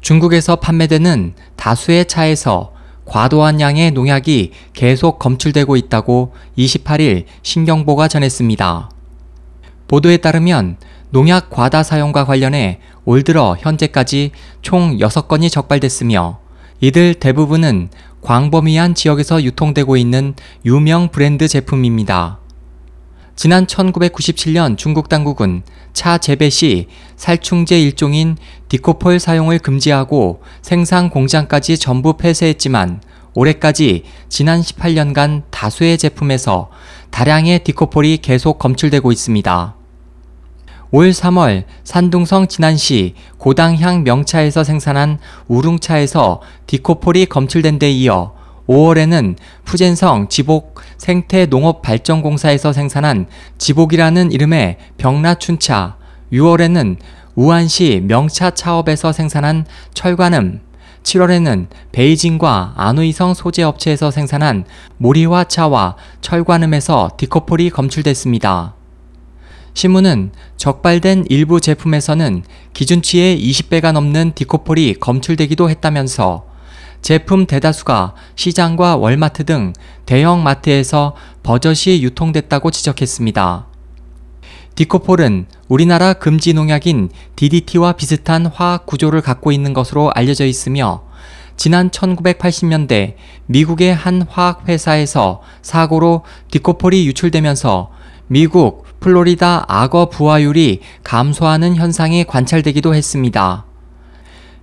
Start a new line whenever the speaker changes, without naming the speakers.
중국에서 판매되는 다수의 차에서 과도한 양의 농약이 계속 검출되고 있다고 28일 신경보가 전했습니다. 보도에 따르면 농약 과다 사용과 관련해 올 들어 현재까지 총 6건이 적발됐으며 이들 대부분은 광범위한 지역에서 유통되고 있는 유명 브랜드 제품입니다. 지난 1997년 중국 당국은 차 재배 시 살충제 일종인 디코폴 사용을 금지하고 생산 공장까지 전부 폐쇄했지만 올해까지 지난 18년간 다수의 제품에서 다량의 디코폴이 계속 검출되고 있습니다. 올 3월 산둥성 진안시 고당향 명차에서 생산한 우룽차에서 디코폴이 검출된 데 이어 5월에는 푸젠성 지복 생태농업발전공사에서 생산한 지복이라는 이름의 병라춘차, 6월에는 우한시 명차 차업에서 생산한 철관음, 7월에는 베이징과 안우이성 소재 업체에서 생산한 모리화 차와 철관음에서 디코폴이 검출됐습니다. 신문은 적발된 일부 제품에서는 기준치의 20배가 넘는 디코폴이 검출되기도 했다면서 제품 대다수가 시장과 월마트 등 대형 마트에서 버젓이 유통됐다고 지적했습니다. 디코폴은 우리나라 금지 농약인 DDT와 비슷한 화학 구조를 갖고 있는 것으로 알려져 있으며 지난 1980년대 미국의 한 화학 회사에서 사고로 디코폴이 유출되면서 미국 플로리다 악어 부화율이 감소하는 현상이 관찰되기도 했습니다.